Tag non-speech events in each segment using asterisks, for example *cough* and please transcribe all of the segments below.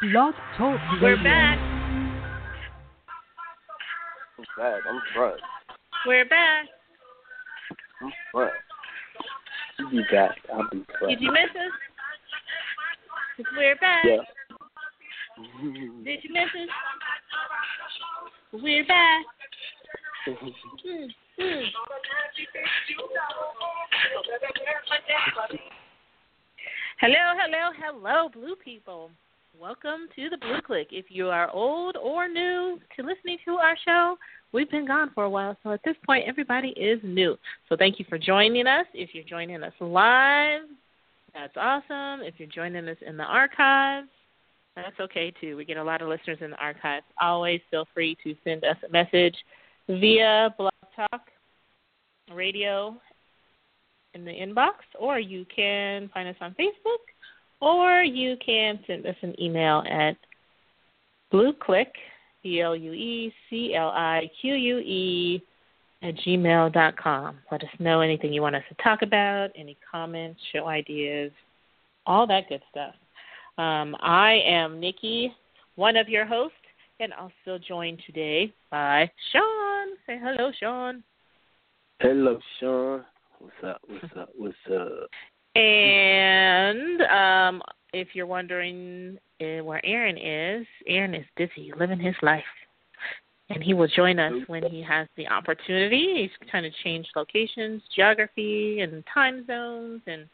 Blog Talk We're Radio. back. I'm bad. I'm front. We're back. I'm front. You be back. I'll be front. Did you miss us? 'Cause We're back. Yeah. Did you miss us? We're back. Hmm, *laughs* hmm. Hello, hello, hello, blue people. Welcome to the Blue Clique. If you are old or new to listening to our show, we've been gone for a while, so at this point, everybody is new. So thank you for joining us. If you're joining us live, that's awesome. If you're joining us in the archives, that's okay too. We get a lot of listeners in the archives. Always feel free to send us a message via Blog Talk Radio in the inbox, or you can find us on Facebook, or you can send us an email at blueclique, B L U E C L I Q U E, at gmail dot com. Let us know anything you want us to talk about, any comments, show ideas, all that good stuff. Um, I am Nikki, one of your hosts, and also joined today by Sean. Say hello, Sean. Hello, Sean. What's up? What's up? What's up? And um, if you're wondering uh, where Aaron is, Aaron is busy living his life. And he will join us when he has the opportunity. He's kind of changed locations, geography, and time zones, and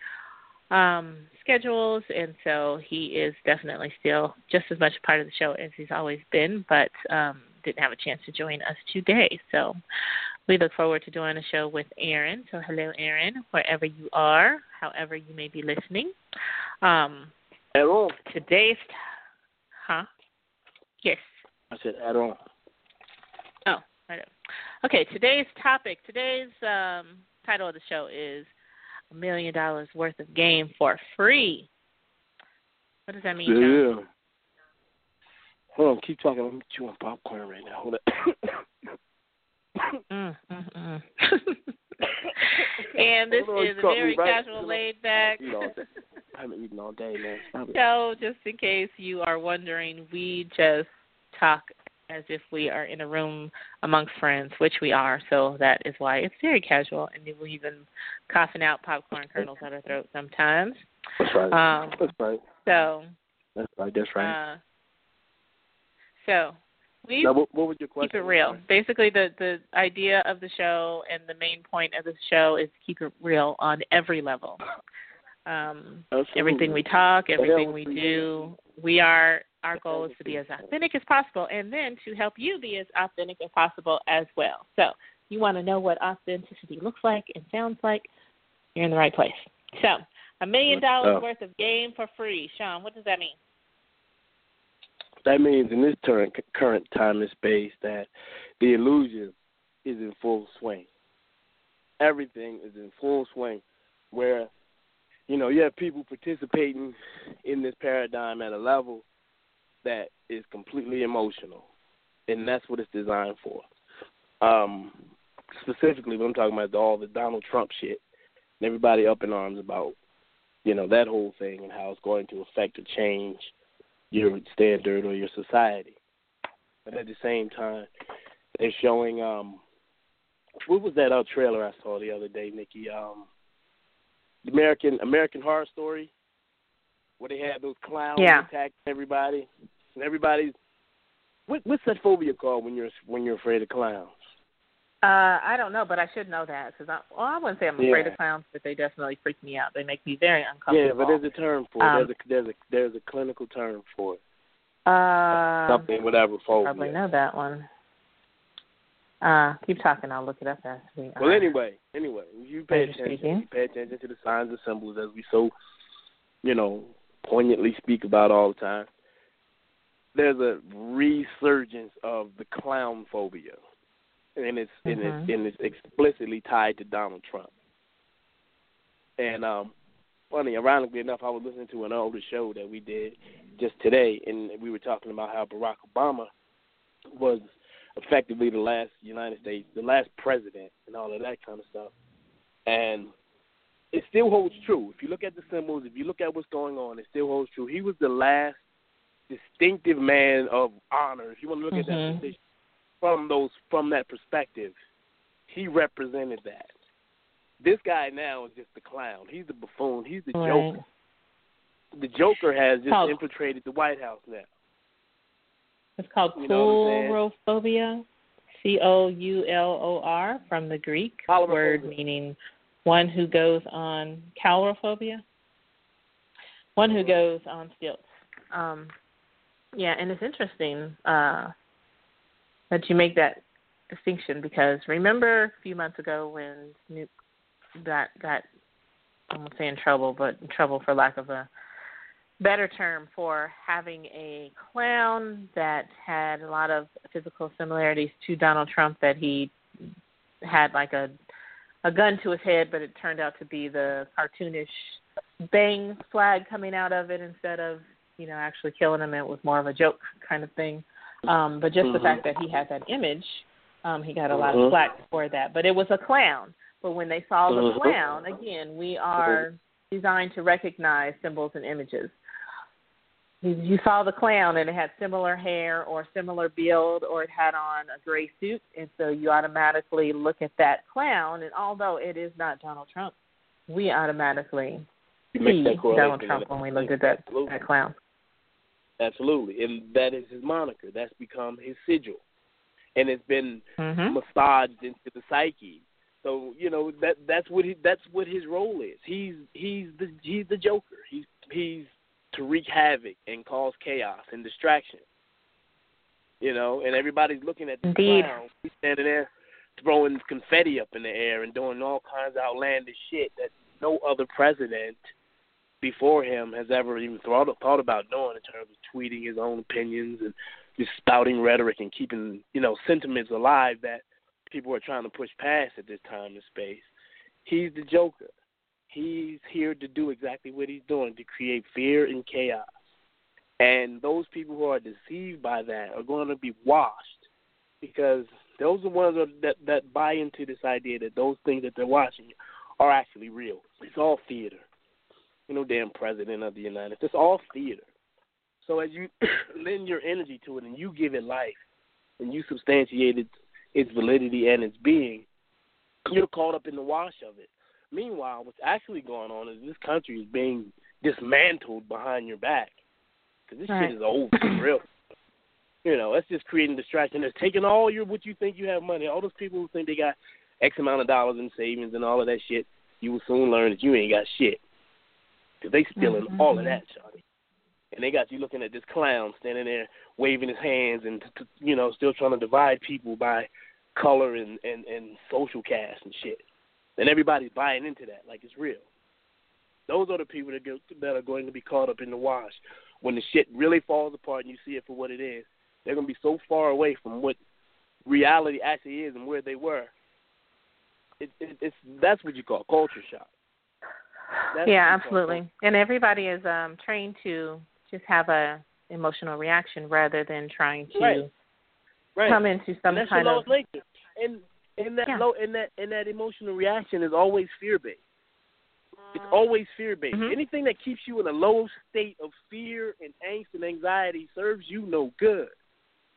um, schedules. And so he is definitely still just as much a part of the show as he's always been, but um, didn't have a chance to join us today. So we look forward to doing a show with Aaron. So hello, Aaron, wherever you are, however you may be listening. Um, Aaron. today's, huh? Yes. I said Aaron. Oh, I know. Okay, today's topic, today's um, title of the show is a million dollars worth of game for free. What does that mean? Yeah. John? Hold on, keep talking. I'm chewing popcorn right now. Hold on. Mm, mm, mm. And this is a very right. casual, laid back I haven't eaten all day, man. Stop it. Just in case you are wondering, we just talk as if we are in a room amongst friends, which we are. So that is why it's very casual, and we're even coughing out popcorn kernels out our throat sometimes. That's right. Um, That's right. So, That's right. That's right. uh, so we now, what, what was your question? keep it real. Basically, the the idea of the show and the main point of the show is to keep it real on every level. Um, everything we talk, everything we do, we are our goal is to be as authentic as possible, and then to help you be as authentic as possible as well. So, you want to know what authenticity looks like and sounds like? You're in the right place. So, a million dollars worth of game for free, Sean. What does that mean? That means in this current current time and space that the illusion is in full swing. Everything is in full swing, where you know you have people participating in this paradigm at a level that is completely emotional, and that's what it's designed for. Um, specifically, when I'm talking about all the Donald Trump shit, and everybody up in arms about you know that whole thing and how it's going to affect or change your standard or your society. But at the same time, they're showing um what was that uh, trailer I saw the other day, Nikki? Um the American American Horror Story, where they had those clowns Yeah. attacking everybody, and everybody's what, what's that phobia called when you're when you're afraid of clowns? Uh, I don't know, but I should know that because I, well, I wouldn't say I'm afraid Yeah. of clowns, but they definitely freak me out. They make me very uncomfortable. Yeah, but there's a term for it. Um, there's a there's a there's a clinical term for it. uh, Something whatever phobia. probably know that one. Uh, keep talking. I'll look it up as we. Well, uh, anyway, anyway, you pay attention. speaking. You pay attention to the signs and symbols as we so, you know, poignantly speak about all the time. There's a resurgence of the clown phobia, and it's mm-hmm. and it's and it's explicitly tied to Donald Trump. And um, funny, ironically enough, I was listening to an older show that we did just today, and we were talking about how Barack Obama was effectively the last United States, the last president, and all of that kind of stuff. And it still holds true. If you look at the symbols, if you look at what's going on, it still holds true. He was the last distinctive man of honor. If you want to look mm-hmm. at that mm-hmm. position from those from that perspective, he represented that. This guy now is just the clown. He's the buffoon. He's the right. joker. The Joker has just called, infiltrated the White House now. It's called you coulrophobia, C O U L O R, from the Greek word meaning one who goes on coulrophobia, one who goes on stilts. Um, yeah, and it's interesting uh, that you make that distinction because remember a few months ago when Snoop got got I won't say in trouble, but in trouble for lack of a better term for having a clown that had a lot of physical similarities to Donald Trump that he had like a a gun to his head but it turned out to be the cartoonish bang flag coming out of it instead of you know actually killing him. It was more of a joke kind of thing um but just mm-hmm. the fact that he had that image um he got a lot mm-hmm. of flack for that but it was a clown but when they saw the mm-hmm. clown again we are designed to recognize symbols and images you saw the clown and it had similar hair or similar build or it had on a gray suit and so you automatically look at that clown and although it is not Donald Trump, we automatically see Donald Trump when we look at that, that clown. Absolutely. And that is his moniker. That's become his sigil. And it's been mm-hmm. massaged into the psyche. So, you know, that that's what he that's what his role is. He's he's the he's the Joker. He's he's to wreak havoc and cause chaos and distraction. You know, and everybody's looking at the Indeed. clown. He's standing there throwing confetti up in the air and doing all kinds of outlandish shit that no other president before him has ever even thought thought about doing in terms of tweeting his own opinions and just spouting rhetoric and keeping you know sentiments alive that people are trying to push past at this time and space. He's the Joker. He's here to do exactly what he's doing to create fear and chaos. And those people who are deceived by that are going to be washed because those are ones that that buy into this idea that those things that they're watching are actually real. It's all theater. You know, damn president of the United States. It's all theater. So as you *coughs* lend your energy to it and you give it life and you substantiate its, its validity and its being, you're caught up in the wash of it. Meanwhile, what's actually going on is this country is being dismantled behind your back because this right. shit is old for *coughs* real. You know, that's just creating distraction. It's taking all your what you think you have money. All those people who think they got X amount of dollars in savings and all of that shit, you will soon learn that you ain't got shit. Cause they stealing mm-hmm. all of that, Charlie. And they got you looking at this clown standing there waving his hands and you know still trying to divide people by color and and and social caste and shit and everybody's buying into that like it's real. Those are the people that go, that are going to be caught up in the wash when the shit really falls apart and you see it for what it is. They're going to be so far away from what reality actually is and where they were. It, it, it's that's what you call culture shock. That's yeah, absolutely. And everybody is um trained to just have a emotional reaction rather than trying to right. Right. come into some and that's kind of nature. And and that Yeah. low and that and that emotional reaction is always fear based. It's always fear based. Mhm. Anything that keeps you in a low state of fear and angst and anxiety serves you no good.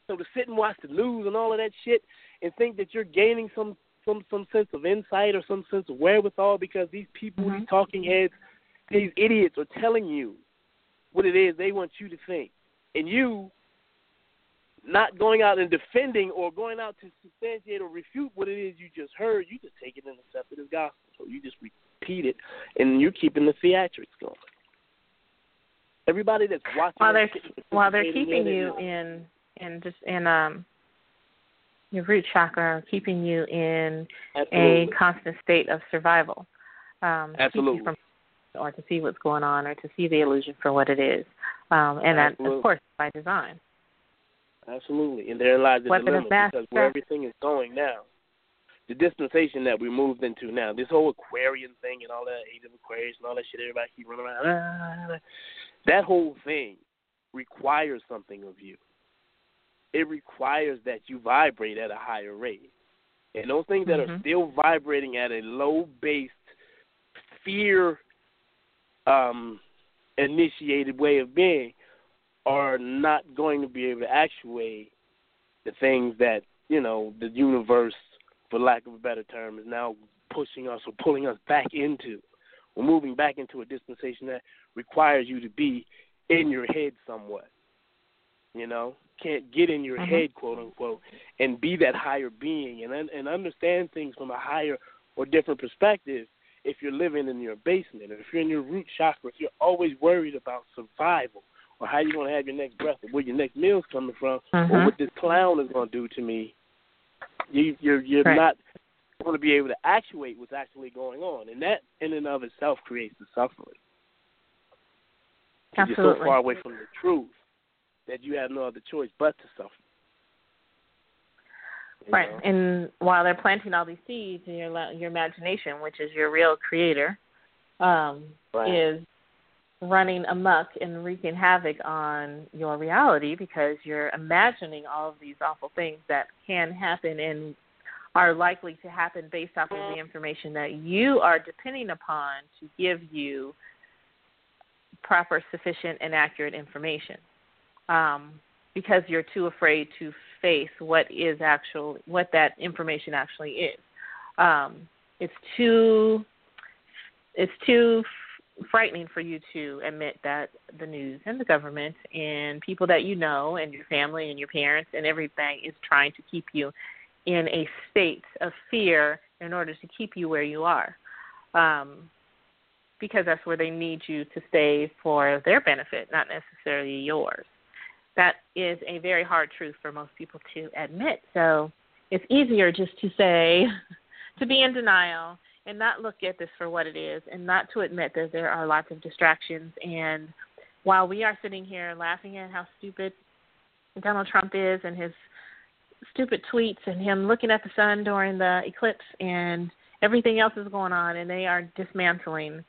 So to sit and watch the news and all of that shit and think that you're gaining some some some sense of insight or some sense of wherewithal because these people, Mhm. these talking heads, these idiots are telling you what it is they want you to think, and you not going out and defending or going out to substantiate or refute what it is you just heard, you just take it and accept it as gospel. So you just repeat it, and you're keeping the theatrics going. Everybody that's watching while they're while they're keeping you in in just in um your root chakra, keeping you in absolutely. a constant state of survival. Um, Absolutely. from or to see what's going on or to see the illusion for what it is. Um, and that, of course, by design. Absolutely, and therein lies the Weapon dilemma because where everything is going now, the dispensation that we moved into now, this whole Aquarian thing and all that age of Aquarius and all that shit, everybody keep running around. ah, That whole thing requires something of you. It requires that you vibrate at a higher rate, and those things that are Mhm. still vibrating at a low based fear um, initiated way of being are not going to be able to actuate the things that you know the universe, for lack of a better term, is now pushing us or pulling us back into. We're moving back into a dispensation that requires you to be in your head somewhat. You know, can't get in your Mhm. head, quote unquote, and be that higher being and and understand things from a higher or different perspective. If you're living in your basement, or if you're in your root chakra, if you're always worried about survival, or how you're going to have your next breath, or where your next meal's coming from, or Mhm. what this clown is going to do to me, you, you're you're Right. not going to be able to actuate what's actually going on, and that in and of itself creates the suffering. 'Cause You're so far away from the truth that you have no other choice but to suffer. You Right, know? and while they're planting all these seeds in your your imagination, which is your real creator, um, Right. is running amok and wreaking havoc on your reality because you're imagining all of these awful things that can happen and are likely to happen based off of the information that you are depending upon to give you proper, sufficient, and accurate information. Um, because you're too afraid to face what is actual what that information actually is. Um, it's too it's too frightening for you to admit that the news and the government and people that you know and your family and your parents and everything is trying to keep you in a state of fear in order to keep you where you are. Um, because that's where they need you to stay for their benefit, not necessarily yours that is a very hard truth for most people to admit. So it's easier just to say, *laughs* to be in denial and not look at this for what it is and not to admit that there are lots of distractions. And while we are sitting here laughing at how stupid Donald Trump is and his stupid tweets and him looking at the sun during the eclipse and everything else is going on and they are dismantling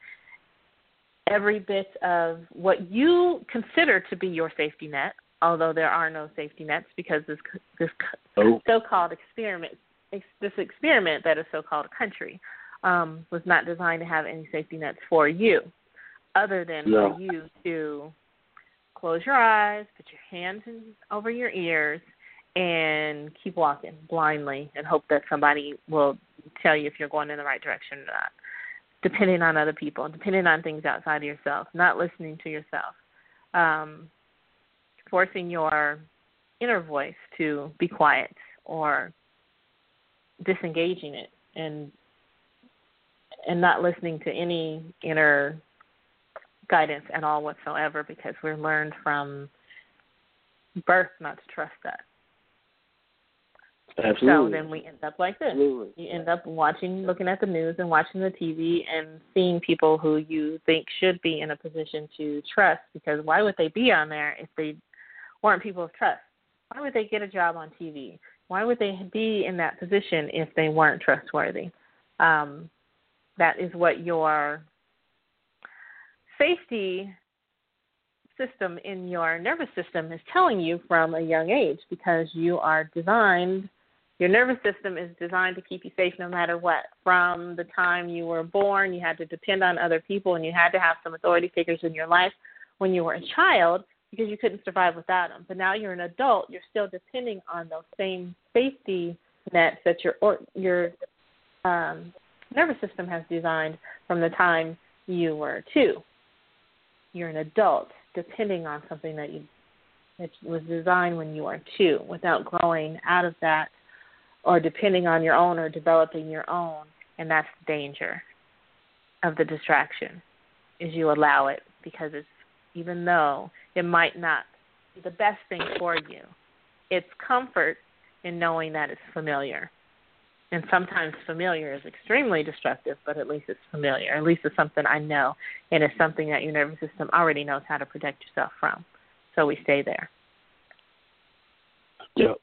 every bit of what you consider to be your safety net although there are no safety nets because this this Oh. so-called experiment this experiment that is so-called a country um, was not designed to have any safety nets for you other than No. for you to close your eyes put your hands in, over your ears and keep walking blindly and hope that somebody will tell you if you're going in the right direction or not depending on other people depending on things outside of yourself not listening to yourself um, forcing your inner voice to be quiet or disengaging it and and not listening to any inner guidance at all whatsoever because we're learned from birth not to trust that. Absolutely. So then we end up like this. Absolutely. You end up watching, looking at the news and watching the TV and seeing people who you think should be in a position to trust because why would they be on there if they weren't people of trust? Why would they get a job on TV? Why would they be in that position if they weren't trustworthy? Um, that is what your safety system in your nervous system is telling you from a young age because you are designed your nervous system is designed to keep you safe no matter what. From the time you were born, you had to depend on other people and you had to have some authority figures in your life when you were a child because you couldn't survive without them. But now you're an adult, you're still depending on those same safety nets that your or, your um, nervous system has designed from the time you were two. You're an adult depending on something that you that was designed when you were two without growing out of that or depending on your own or developing your own and that's the danger of the distraction is you allow it because it's even though it might not be the best thing for you it's comfort in knowing that it's familiar and sometimes familiar is extremely destructive, but at least it's familiar. At least it's something I know, and it's something that your nervous system already knows how to protect yourself from. So we stay there. Yep.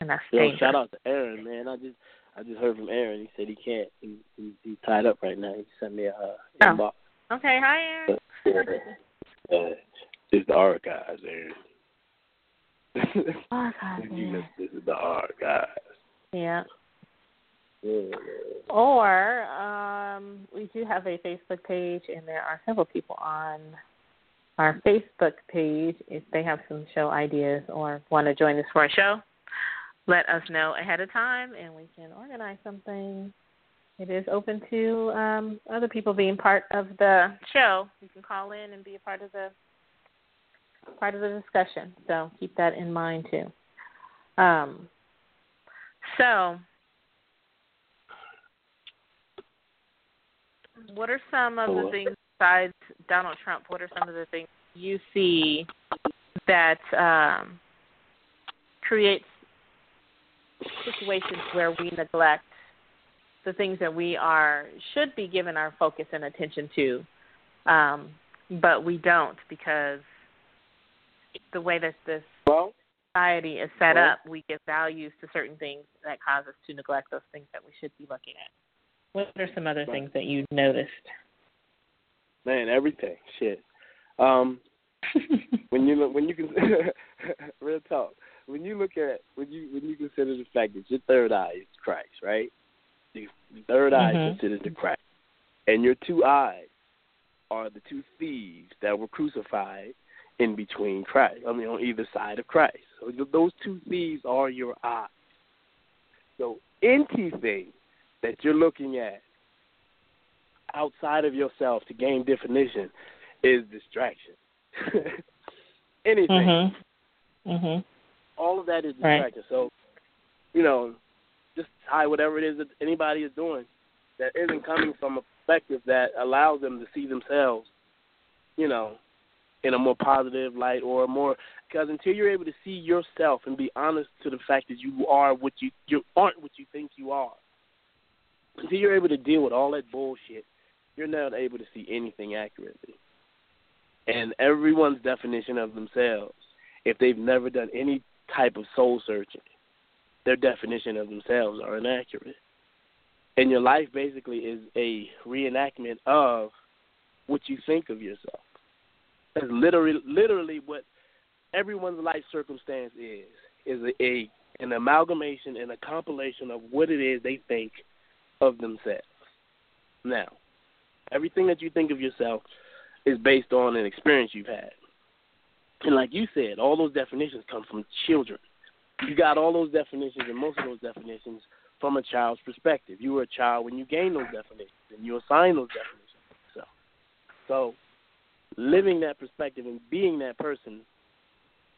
And that's Yo, dangerous. shout out to Aaron, man. I just I just heard from Aaron. He said he can't. He, he he's tied up right now. He sent me a uh, Oh. inbox. Okay, hi Aaron. Uh, it's the archives, Aaron. God, *laughs* you know, this is the archives. yeah. Yeah. Or um, we do have a Facebook page, and there are several people on our Facebook page. If they have some show ideas or want to join us for a show, let us know ahead of time, and we can organize something. It is open to um, other people being part of the show. You can call in and be a part of the part of the discussion. So keep that in mind too. Um, so What are some of the things besides Donald Trump? What are some of the things you see that um, creates situations where we neglect the things that we are should be given our focus and attention to, um, but we don't because the way that this Well, society is set Well- up, we give values to certain things that cause us to neglect those things that we should be looking at. What are some other things that you noticed? man, everything. Shit. Um, *laughs* when you look, when you can, *laughs* real talk. When you look at when you when you consider the fact that your third eye is Christ, right? The third eye Mhm. is considered the Christ, and your two eyes are the two thieves that were crucified in between Christ. I mean, on either side of Christ. So those two thieves are your eyes. So anything that you're looking at outside of yourself to gain definition is distraction. *laughs* Anything, Mhm. Mhm. all of that is Right. distraction. So, you know, just tie whatever it is that anybody is doing that isn't coming from a perspective that allows them to see themselves, you know, in a more positive light or more because until you're able to see yourself and be honest to the fact that you are what you you aren't what you think you are, until you're able to deal with all that bullshit, you're not able to see anything accurately. And everyone's definition of themselves, if they've never done any type of soul searching, their definition of themselves are inaccurate. And your life basically is a reenactment of what you think of yourself. That's literally literally what everyone's life circumstance is is a, a an amalgamation and a compilation of what it is they think of themselves. Now, everything that you think of yourself is based on an experience you've had. And like you said, all those definitions come from children. You got all those definitions and most of those definitions from a child's perspective. You were a child when you gained those definitions and you assigned those definitions to yourself. So living that perspective and being that person,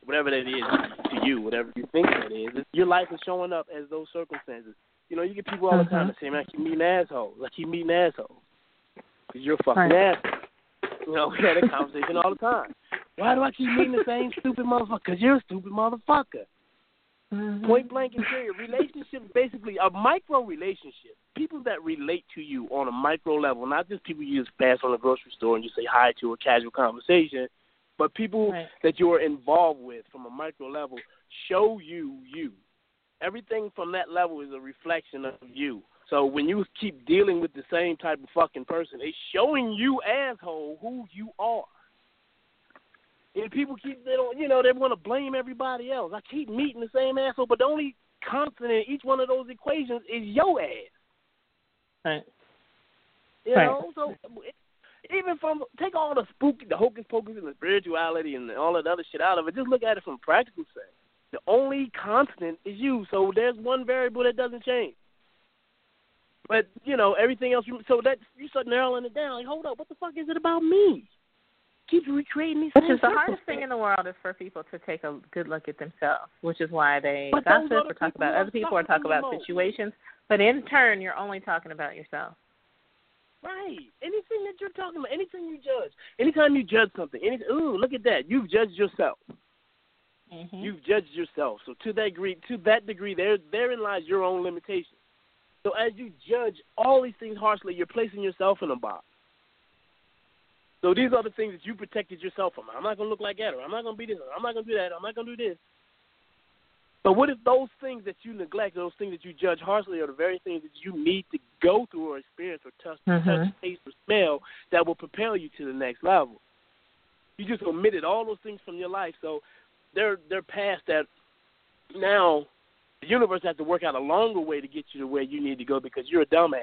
whatever that is to you, whatever you think that is, your life is showing up as those circumstances. You know, you get people all the time mm-hmm. that say, "Man, I keep meeting assholes. I keep meeting assholes." Because you're a fucking Right. asshole. You know, *laughs* we had that conversation all the time. Why do I keep meeting the same stupid motherfucker? Because you're a stupid motherfucker. Mhm. Point blank and period. Relationships basically a micro relationship. People that relate to you on a micro level, not just people you just pass on the grocery store and you say hi to a casual conversation, but people Right. that you're involved with from a micro level show you you. Everything from that level is a reflection of you. So when you keep dealing with the same type of fucking person, it's showing you asshole who you are. And people keep they don't you know they want to blame everybody else. I keep meeting the same asshole, but the only constant in each one of those equations is your ass. Right. You Right. know, so even from take all the spooky, the hocus pocus, and the spirituality, and all that other shit out of it. Just look at it from a practical sense. The only constant is you. So there's one variable that doesn't change. But you know everything else. You, so that you start narrowing it down. Like, hold up, what the fuck is it about me? Keep recreating these. Which is the hardest thing in the world is for people to take a good look at themselves, which is why they But gossip or talk about other people or talk about situations. But in turn, you're only talking about yourself. Right. Anything that you're talking about, anything you judge, anytime you judge something, any ooh, look at that. You've judged yourself. Mm-hmm. You've judged yourself. So to that degree, to that degree, there therein lies your own limitation. So as you judge all these things harshly, you're placing yourself in a box. So these are the things that you protected yourself from. I'm not gonna look like that, or I'm not gonna be this, or I'm not gonna do that, I'm not gonna do this. But what if those things that you neglect, those things that you judge harshly, are the very things that you need to go through or experience or touch, mm-hmm. touch taste, or smell that will propel you to the next level? You just omitted all those things from your life, so they're they're past that. Now, the universe has to work out a longer way to get you to where you need to go because you're a dumbass.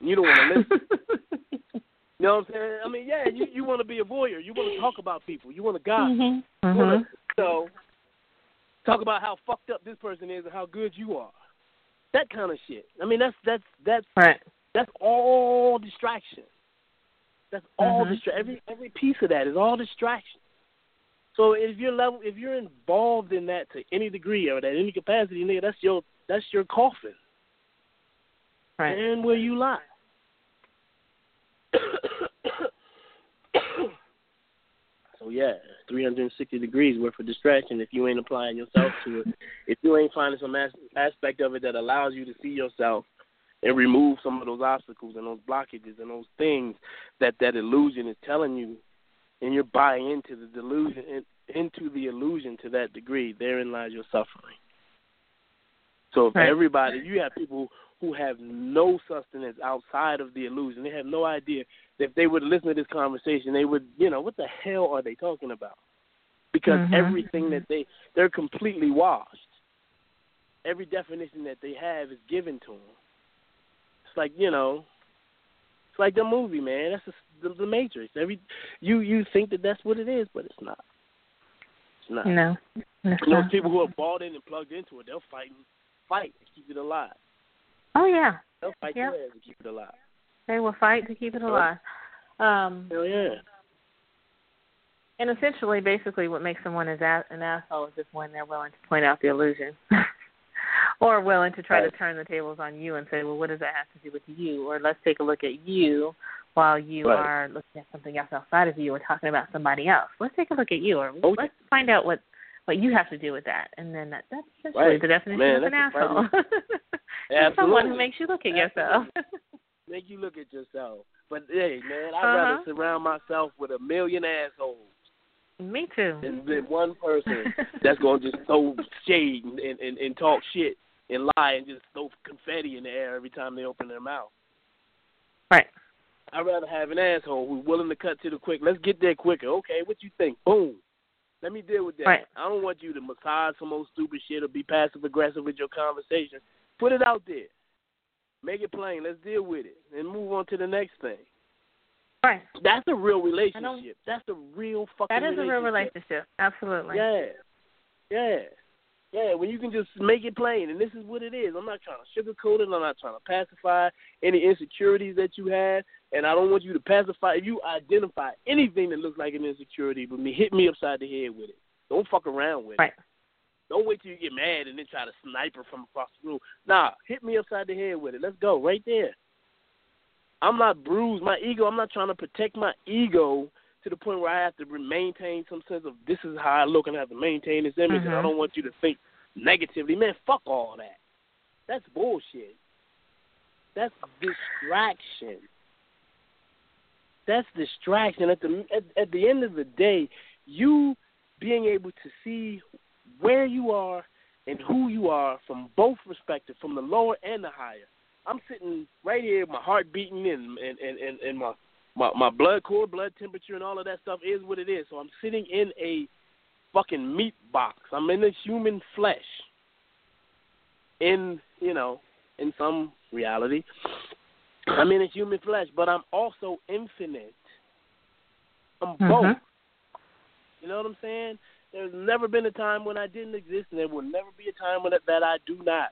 You don't want to listen. *laughs* you know what I'm saying? I mean, yeah, you you want to be a voyeur. You want to talk about people. You want to gossip. Mm-hmm. Mm-hmm. so talk about how fucked up this person is and how good you are. That kind of shit. I mean, that's that's that's Right. that's all distraction. That's all Mhm. distra- every every piece of that is all distraction. So if you're level if you're involved in that to any degree or at any capacity, nigga, that's your that's your coffin. Right. And where you lie. So yeah, 360 degrees worth of distraction if you ain't applying yourself to it. If you ain't finding some as- aspect of it that allows you to see yourself and remove some of those obstacles and those blockages and those things that that illusion is telling you, and you're buying into the delusion into the illusion to that degree, therein lies your suffering. So if Right. everybody, you have people who have no sustenance outside of the illusion. They have no idea that if they would listen to this conversation, they would, you know, what the hell are they talking about? Because Mhm. everything that they they're completely washed. Every definition that they have is given to them. It's like you know, it's like the movie, man. That's the, the Matrix. Every you you think that that's what it is, but it's not. It's not. No. Those not. people who are bought in and plugged into it, they'll fight and fight to keep it alive. Oh yeah. They'll fight Yep. ass to keep it alive. They will fight to keep it alive. Um, Hell yeah. and essentially, basically, what makes someone an asshole is just when they're willing to point out the illusion, *laughs* or willing to try to turn the tables on you and say, "Well, what does that have to do with you?" Or let's take a look at you while you Right. are looking at something else outside of you or talking about somebody else. Let's take a look at you, or Oh, let's find out what what you have to do with that, and then that, that's essentially Right. the definition Man, of an asshole. *laughs* Absolutely. Someone who makes you look at yourself. Make you look at yourself. But hey, man, I'd Uh-huh. rather surround myself with a million assholes Me too. than, than one person that's gonna just throw shade and, and, and, and talk shit and lie and just throw confetti in the air every time they open their mouth. Right. I'd rather have an asshole who's willing to cut to the quick. Let's get there quicker. Okay, what you think? Boom. Let me deal with that. Right. I don't want you to massage some old stupid shit or be passive aggressive with your conversation. Put it out there. Make it plain. Let's deal with it and move on to the next thing. Right. That's a real relationship. That's a real fucking That is a real relationship. relationship. Absolutely. Yeah. Yeah. Yeah, when you can just make it plain, and this is what it is. I'm not trying to sugarcoat it. I'm not trying to pacify any insecurities that you have, and I don't want you to pacify. If you identify anything that looks like an insecurity with me, hit me upside the head with it. Don't fuck around with Right. it. Don't wait till you get mad and then try to sniper from across the room. Nah, hit me upside the head with it. Let's go right there. I'm not bruised. My ego. I'm not trying to protect my ego to the point where I have to maintain some sense of this is how I look and I have to maintain this image. And I Mhm. don't want you to think negatively. Man, fuck all that. That's bullshit. That's distraction. That's distraction. At the at, at the end of the day, you being able to see where you are and who you are from both perspectives, from the lower and the higher. I'm sitting right here, my heart beating and and, and, and my, my my blood core, blood temperature, and all of that stuff is what it is. So I'm sitting in a fucking meat box. I'm in the human flesh. In you know, in some reality, I'm in a human flesh, but I'm also infinite. I'm both. Mhm. You know what I'm saying? There's never been a time when I didn't exist, and there will never be a time when that I do not.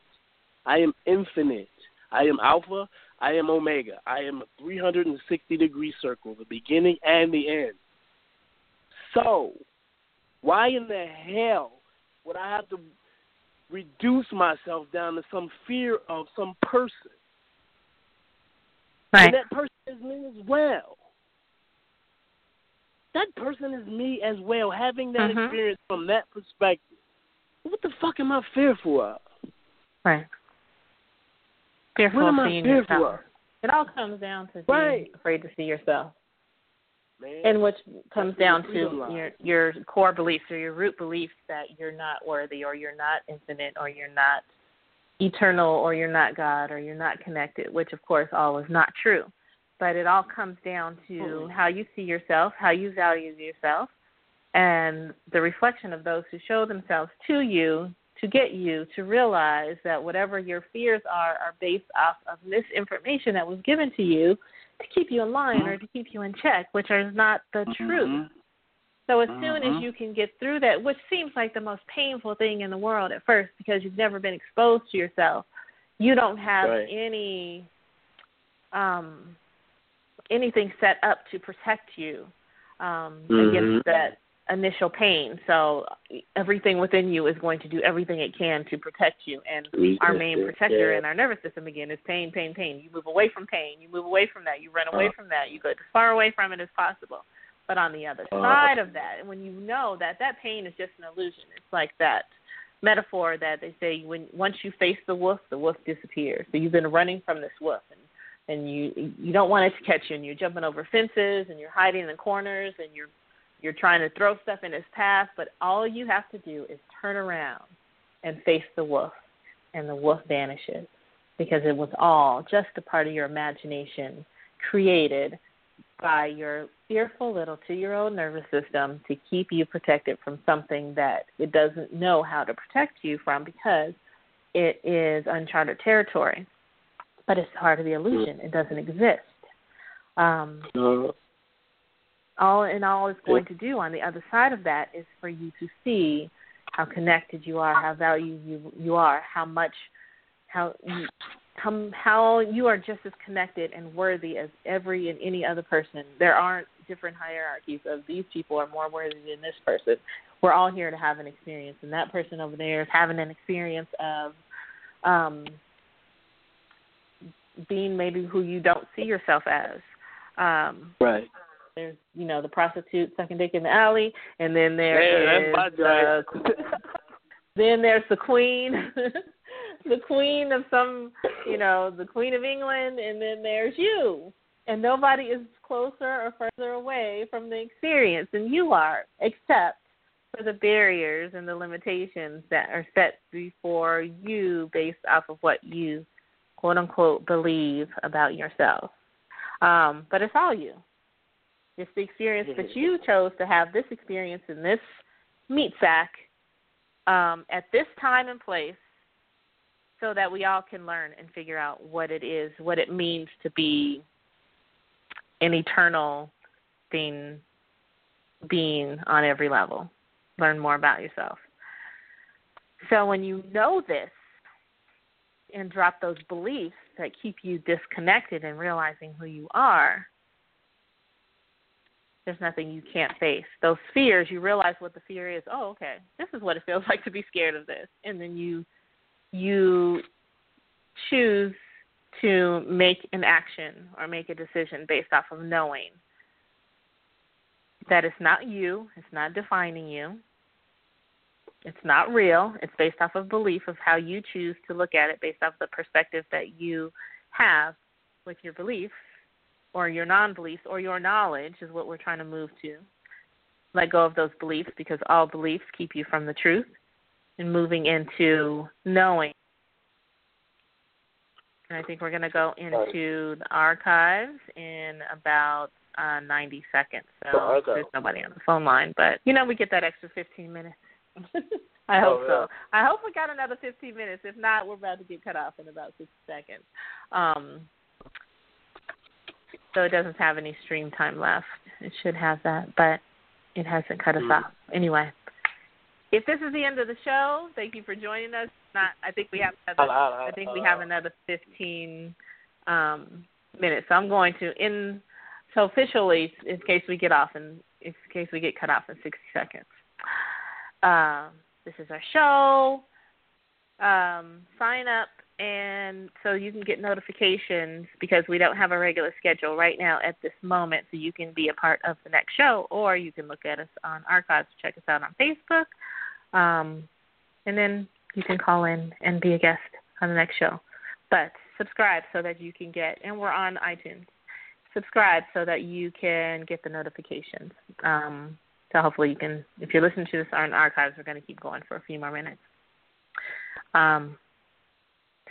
I am infinite. I am Alpha. I am Omega. I am a 360 degree circle, the beginning and the end. So, why in the hell would I have to reduce myself down to some fear of some person? Right. And that person is me as well. That person is me as well, having that Mhm. experience from that perspective. What the fuck am I fearful of? Right. Fearful what am of I seeing fearful yourself. of? It all comes down to being afraid to see yourself. Man. and which comes down to your your core beliefs or your root beliefs that you're not worthy or you're not infinite or you're not eternal or you're not God or you're not connected, which of course all is not true. But it all comes down to how you see yourself, how you value yourself, and the reflection of those who show themselves to you to get you to realize that whatever your fears are are based off of misinformation that was given to you to keep you in line or to keep you in check, which is not the truth. Mhm. So as soon as Mhm. you can get through that, which seems like the most painful thing in the world at first because you've never been exposed to yourself, you don't have Right. any um anything set up to protect you um Mhm. against that initial pain. So everything within you is going to do everything it can to protect you and our main protector yeah. in our nervous system again is pain, pain, pain. You move away from pain. You move away from that. You run away Uh. from that. You go as far away from it as possible. But on the other Uh. side of that, when you know that that pain is just an illusion, it's like that metaphor that they say when once you face the wolf, the wolf disappears. So you've been running from this wolf and and you you don't want it to catch you and you're jumping over fences and you're hiding in corners and you're you're trying to throw stuff in his path, but all you have to do is turn around and face the wolf, and the wolf vanishes because it was all just a part of your imagination created by your fearful little two year old nervous system to keep you protected from something that it doesn't know how to protect you from because it is uncharted territory. But it's part of the illusion. It doesn't exist. Um, Uh, all in all is going to do on the other side of that is for you to see how connected you are, how valued you you are, how much how you how, how you are just as connected and worthy as every and any other person. There aren't different hierarchies of these people are more worthy than this person. We're all here to have an experience, and that person over there is having an experience of um, being maybe who you don't see yourself as. Um, right. There's you know the prostitute sucking dick in the alley, and then there Yeah, is the, *laughs* then there's the queen, *laughs* the queen of some you know the queen of England, and then there's you, and nobody is closer or further away from the experience than you are, except for the barriers and the limitations that are set before you based off of what you quote unquote believe about yourself. Um, but it's all you. It's the experience that you chose to have this experience in this meat sack um, at this time and place so that we all can learn and figure out what it is, what it means to be an eternal being, being on every level. Learn more about yourself. So when you know this and drop those beliefs that keep you disconnected and realizing who you are, there's nothing you can't face. Those fears, you realize what the fear is. Oh, okay. This is what it feels *laughs* like to be scared of this. And then you you choose to make an action or make a decision based off of knowing that it's not you, it's not defining you. It's not real. It's based off of belief of how you choose to look at it based off the perspective that you have with your beliefs or your non beliefs or your knowledge is what we're trying to move to. Let go of those beliefs because all beliefs keep you from the truth and moving into knowing. And I think we're going to go into the archives in about uh, 90 seconds. So there's nobody on the phone line, but you know we get that extra 15 minutes. *laughs* I hope Oh, yeah. so. I hope we got another 15 minutes. If not, we're about to get cut off in about 60 seconds. Um, so it doesn't have any stream time left. It should have that, but it hasn't cut us Mm. off. Anyway, if this is the end of the show, thank you for joining us. Not, I think we have another. I think we have another 15 um, minutes. So I'm going to in so officially, in case we get off and in case we get cut off in 60 seconds. Um, this is our show. Um, sign up and so you can get notifications because we don't have a regular schedule right now at this moment. So you can be a part of the next show, or you can look at us on archives. Check us out on Facebook, um, and then you can call in and be a guest on the next show. But subscribe so that you can get, and we're on iTunes. Subscribe so that you can get the notifications. Um, so hopefully you can, if you're listening to this on archives, we're going to keep going for a few more minutes. Um,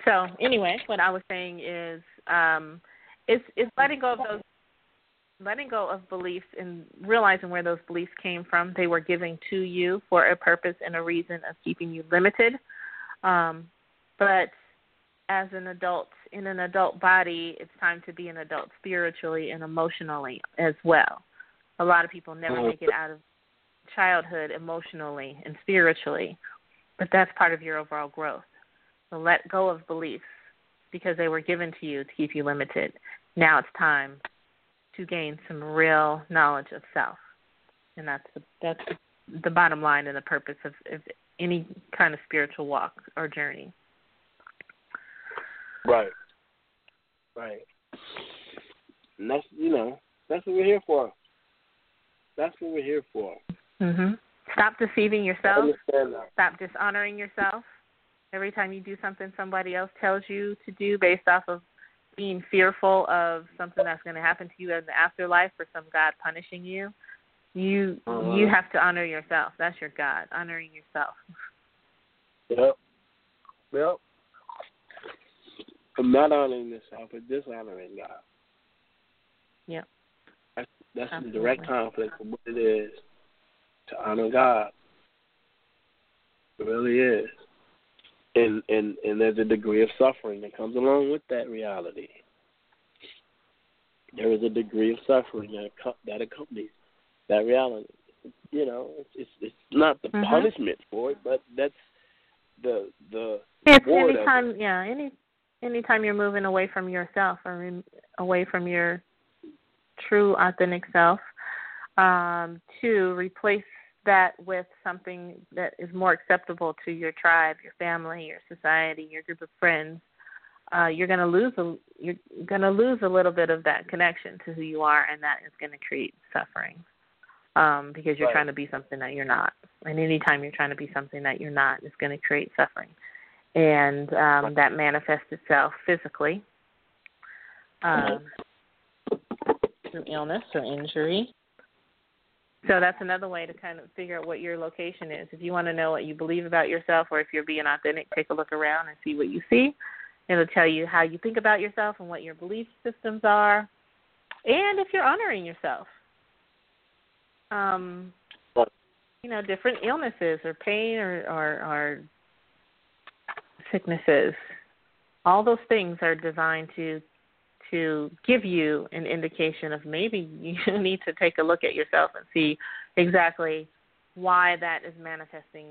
so anyway, what I was saying is, um, it's it's letting go of those, letting go of beliefs and realizing where those beliefs came from. They were given to you for a purpose and a reason of keeping you limited. Um, but as an adult in an adult body, it's time to be an adult spiritually and emotionally as well. A lot of people never make it out of childhood emotionally and spiritually, but that's part of your overall growth. So let go of beliefs because they were given to you to keep you limited. Now it's time to gain some real knowledge of self, and that's the, that's the bottom line and the purpose of, of any kind of spiritual walk or journey. Right. Right. And that's you know that's what we're here for. That's what we're here for. Mhm. Stop deceiving yourself. Stop dishonoring yourself. Every time you do something somebody else tells you to do based off of being fearful of something that's going to happen to you in the afterlife or some God punishing you, you Uh-huh. you have to honor yourself. That's your God, honoring yourself. Yep. Yep. I'm not honoring yourself, but dishonoring God. Yep. That's that's Absolutely. direct conflict with what it is to honor God. It really is. And and and there's a degree of suffering that comes along with that reality. There is a degree of suffering that that accompanies that reality. You know, it's it's, it's not the Mhm. punishment for it, but that's the the It's of it. yeah, any anytime you're moving away from yourself or in, away from your true authentic self, um, to replace that with something that is more acceptable to your tribe, your family, your society, your group of friends, uh, you're going to lose a you're going to lose a little bit of that connection to who you are, and that is going to create suffering um, because you're Right. trying to be something that you're not. And anytime you're trying to be something that you're not, it's going to create suffering, and um, that manifests itself physically um, through illness or injury. So that's another way to kind of figure out what your location is. If you want to know what you believe about yourself, or if you're being authentic, take a look around and see what you see. It'll tell you how you think about yourself and what your belief systems are, and if you're honoring yourself. Um, you know, different illnesses or pain or, or, or sicknesses. All those things are designed to to give you an indication of maybe *laughs* you need to take a look at yourself and see exactly why that is manifesting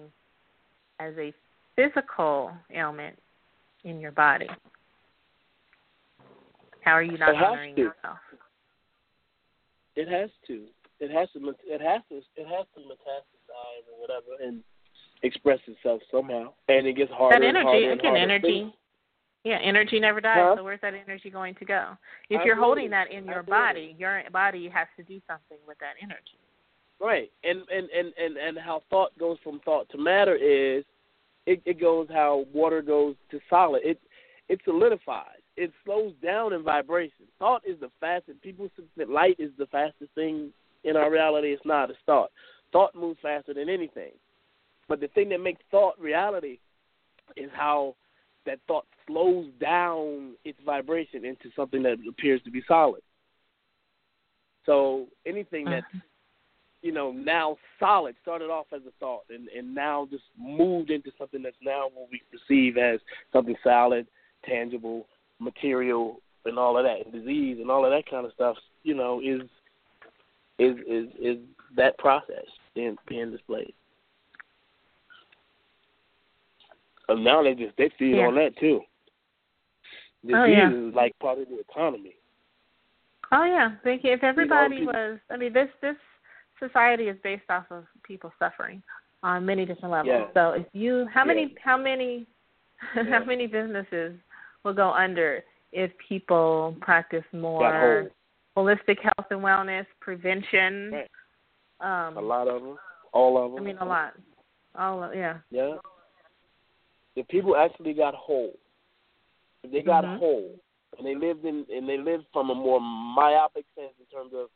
as a physical ailment in your body. How are you not honoring to. yourself? It has to. It has to. It has to. It has to metastasize or whatever and express itself somehow. And it gets harder that and energy, harder and again, harder. energy. Yeah, energy never dies. Huh? So where's that energy going to go? If you're holding that in your Absolutely. body, your body has to do something with that energy. Right. And and and and and how thought goes from thought to matter is, it, it goes how water goes to solid. It it solidifies. It slows down in vibration. Thought is the fastest. People think that light is the fastest thing in our reality. It's not. It's thought. Thought moves faster than anything. But the thing that makes thought reality is how that thought slows down its vibration into something that appears to be solid. So anything that's Mhm. you know now solid started off as a thought and and now just moved into something that's now what we perceive as something solid, tangible, material, and all of that, and disease and all of that kind of stuff. You know is is is is that process being being displayed. And now they just they feed Yeah. on that too. Disease Oh, yeah. is like part of the economy. Oh yeah, think if everybody people- was, I mean, this this society is based off of people suffering on many different levels. Yeah. So if you, how many, Yeah. how many, *laughs* how many businesses will go under if people practice more holistic health and wellness, prevention? Right. Um, A lot of them, all of them. I mean, a lot. All of, yeah. Yeah. If people actually got whole, if they got Mhm. whole and they lived in and they lived from a more myopic sense in terms of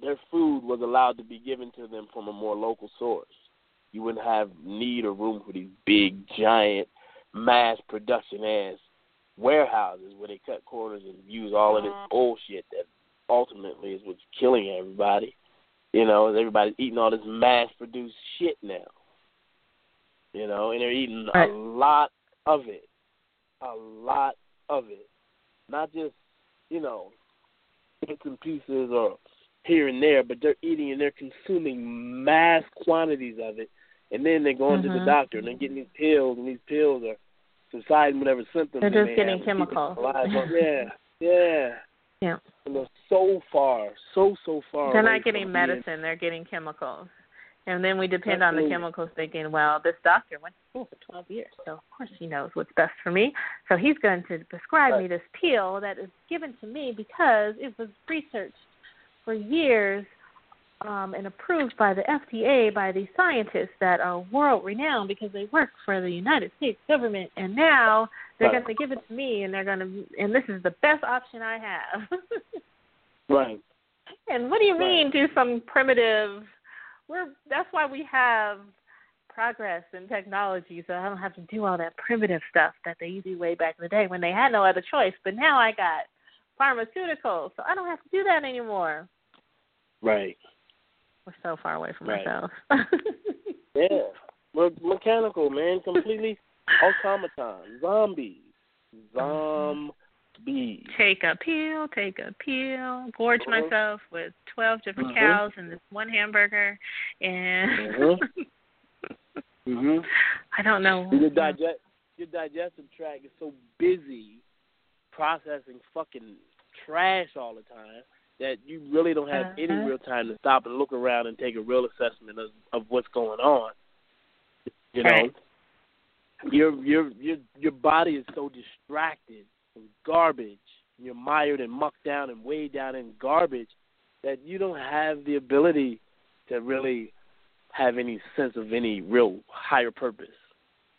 their food was allowed to be given to them from a more local source. You wouldn't have need or room for these big, giant, mass production ass warehouses where they cut corners and use all of this bullshit that ultimately is what's killing everybody. You know, everybody's eating all this mass produced shit now. You know, and they're eating Right. a lot of it. A lot of it. Not just, you know, bits and pieces or here and there, but they're eating and they're consuming mass quantities of it. And then they're going to the mm-hmm. doctor and they're getting these pills, and these pills are subsiding whatever symptoms They're just may getting have chemicals. *laughs* Yeah, yeah. Yeah. And they're so far, so so far. They're not getting medicine, they're getting chemicals. And then we depend on the chemicals thinking, well, this doctor went to school for 12 years, so of course he knows what's best for me. So he's going to prescribe me this pill that is given to me because it was researched for years um, and approved by the FDA by these scientists that are world renowned because they work for the United States government. And now they're Right. going to give it to me, and they're going to, and this is the best option I have. *laughs* Right. And what do you Right. mean do some primitive we're that's why we have progress in technology so I don't have to do all that primitive stuff that they used to do way back in the day when they had no other choice. But now I got pharmaceuticals, so I don't have to do that anymore. Right. We're so far away from Right. ourselves. *laughs* Yeah. We're mechanical, man. Completely *laughs* automaton. Zombies, zombies. Zombies. take a pill, take a pill, gorge Mhm. myself with twelve different Mhm. cows and this one hamburger and *laughs* Mhm. Mhm. I don't know. Your digest your digestive tract is so busy processing fucking trash all the time that you really don't have any Uh-huh. real time to stop and look around and take a real assessment of, of what's going on. You know, Right. your your your your body is so distracted from garbage. You're mired and mucked down and weighed down in garbage that you don't have the ability to really have any sense of any real higher purpose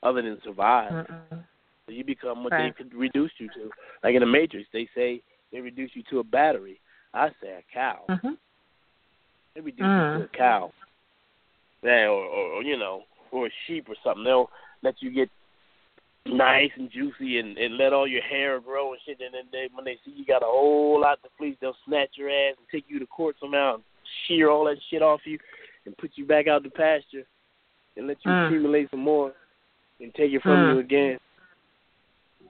other than survive. Mm-mm. So you become what Right. they could reduce you to. Like in the Matrix, they say they reduce you to a battery. I say a cow. Mhm. They reduce Mm. you to a cow. Yeah, or, or you know, or a sheep or something. They'll let you get nice and juicy and, and let all your hair grow and shit. And then they, when they see you got a whole lot to fleece, they'll snatch your ass and take you to court somehow and shear all that shit off you and put you back out to pasture and let you Mm. accumulate some more and take it from Mm. you again.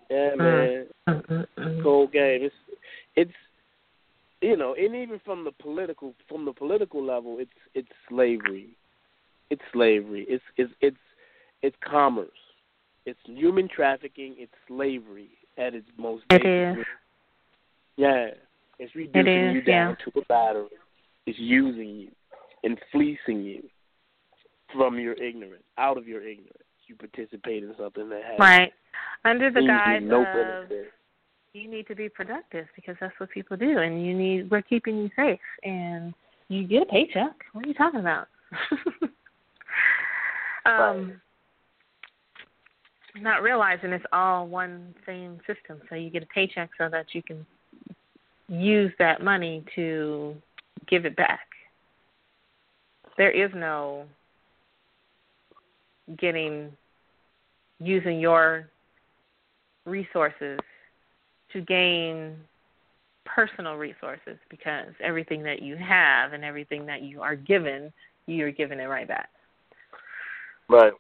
Yeah, Mm. man cold game. It's it's you know, and even from the political from the political level, it's it's slavery. It's slavery. It's it's it's it's commerce. It's human trafficking. It's slavery at its most It basic. is. Yeah, it's reducing is, you down yeah. to a battery. It's using you and fleecing you from your ignorance, out of your ignorance. You participate in something that has Right. Under the guise no of benefit. you need to be productive because that's what people do and you need we're keeping you safe and you get a paycheck. What are you talking about? *laughs* um not realizing it's all one same system. So you get a paycheck so that you can use that money to give it back. There is no getting using your resources to gain personal resources because everything that you have and everything that you are given, you're giving it right back. Right.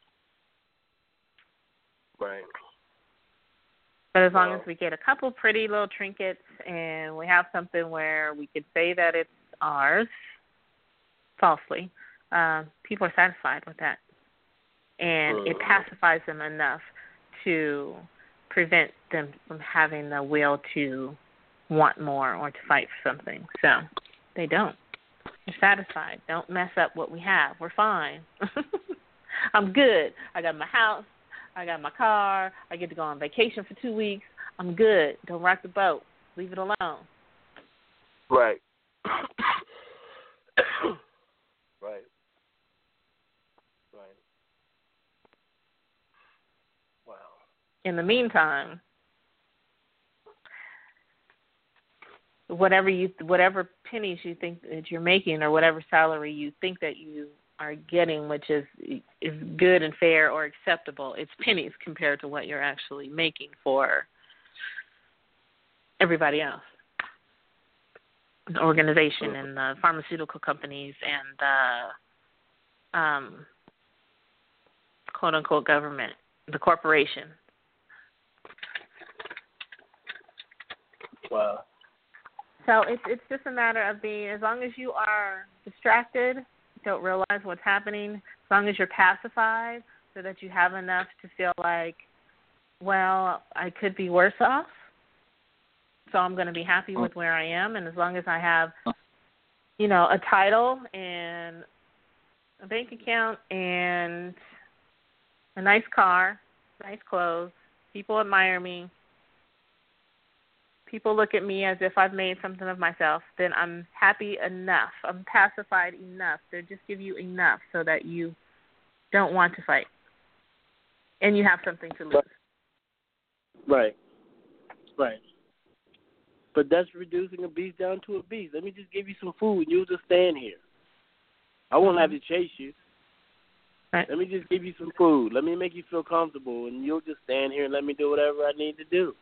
Right. But as long Wow. as we get a couple pretty little trinkets and we have something where we could say that it's ours falsely, uh, people are satisfied with that. And it pacifies them enough to prevent them from having the will to want more or to fight for something. So they don't. They're satisfied. Don't mess up what we have. We're fine. *laughs* I'm good. I got my house. I got my car. I get to go on vacation for two weeks. I'm good. Don't rock the boat. Leave it alone. Right. *coughs* right. Right. Wow. In the meantime, whatever you whatever pennies you think that you're making or whatever salary you think that you are getting which is is good and fair or acceptable it's pennies compared to what you're actually making for everybody else. The organization and the pharmaceutical companies and the um quote unquote government the corporation. Wow. So it's it's just a matter of being as long as you are distracted, don't realize what's happening, as long as you're pacified so that you have enough to feel like, well, I could be worse off. So I'm going to be happy with where I am and as long as I have you know, a title and a bank account and a nice car, nice clothes, people admire me, people look at me as if I've made something of myself, then I'm happy enough. I'm pacified enough They just give you enough so that you don't want to fight. And you have something to lose. Right. Right. But that's reducing a beast down to a beast. Let me just give you some food and you'll just stand here. I won't have to mm-hmm. chase you. Right. Let me just give you some food. Let me make you feel comfortable and you'll just stand here and let me do whatever I need to do.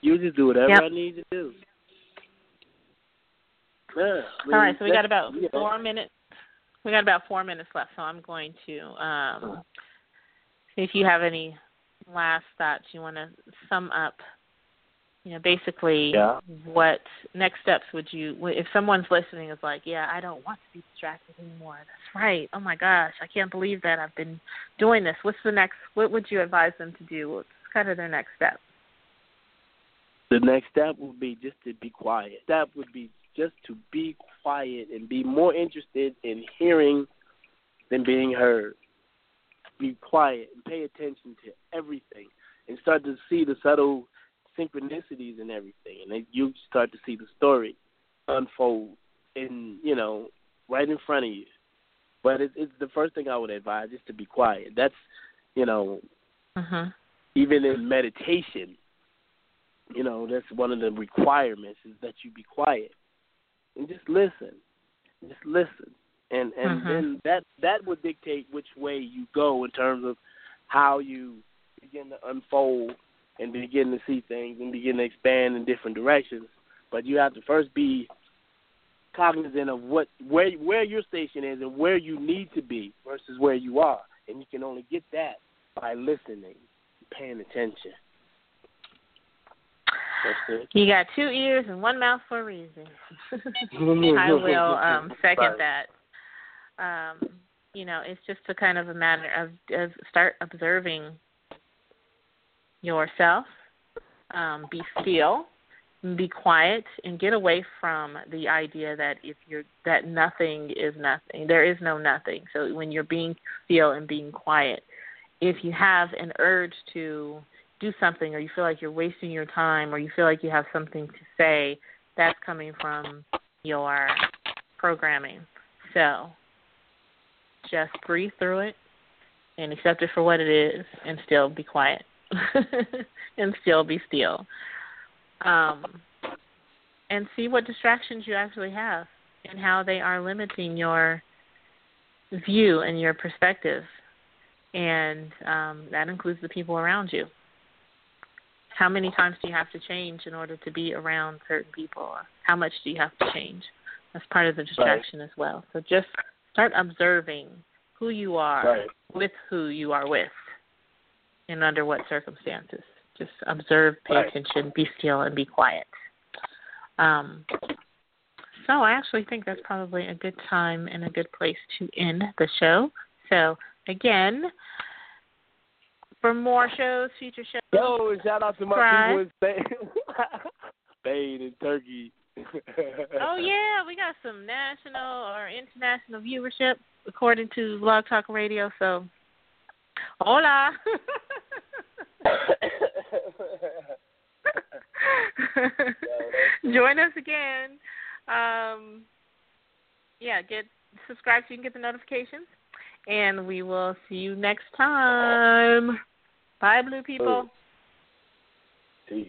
You just do whatever Yep. I need to do. Yeah. All right, so we got about know, four minutes. We got about four minutes left, so I'm going to um, see if you have any last thoughts you want to sum up. You know, basically, Yeah. what next steps would you? If someone's listening, is like, yeah, I don't want to be distracted anymore. That's right. Oh my gosh, I can't believe that I've been doing this. What's the next? What would you advise them to do? Kind of their next step? The next step would be just to be quiet. Step would be just to be quiet and be more interested in hearing than being heard. Be quiet and pay attention to everything and start to see the subtle synchronicities and everything. And then you start to see the story unfold in, you know, right in front of you. But it's, it's the first thing I would advise is to be quiet. That's, you know, Mhm. Even in meditation, you know, that's one of the requirements is that you be quiet and just listen. Just listen. And and Mhm. then that that would dictate which way you go in terms of how you begin to unfold and begin to see things and begin to expand in different directions. But you have to first be cognizant of what where where your station is and where you need to be versus where you are. And you can only get that by listening, paying attention. You got two ears and one mouth for a reason. *laughs* I will um, second that. Um, you know, it's just a kind of a matter of, of start observing yourself. Um, be still, be quiet, and get away from the idea that if you're that nothing is nothing. There is no nothing. So when you're being still and being quiet, if you have an urge to do something or you feel like you're wasting your time or you feel like you have something to say, that's coming from your programming. So just breathe through it and accept it for what it is and still be quiet *laughs* and still be still. Um, and see what distractions you actually have and how they are limiting your view and your perspective. And um, that includes the people around you. How many times do you have to change in order to be around certain people? How much do you have to change? That's part of the distraction as well. So just start observing who you are Right. with who you are with and under what circumstances. Just observe pay Right. attention be still and be quiet. Um, so i actually think that's probably a good time and a good place to end the show. So again for more shows, future shows, Yo, shout out to my Subscribe. people in Spain, *laughs* Spain and Turkey. *laughs* Oh yeah, we got some national or international viewership according to Blog Talk Radio. So, hola. *laughs* Join us again. Um, yeah, get subscribe so you can get the notifications, and we will see you next time. Bye, blue people. Peace.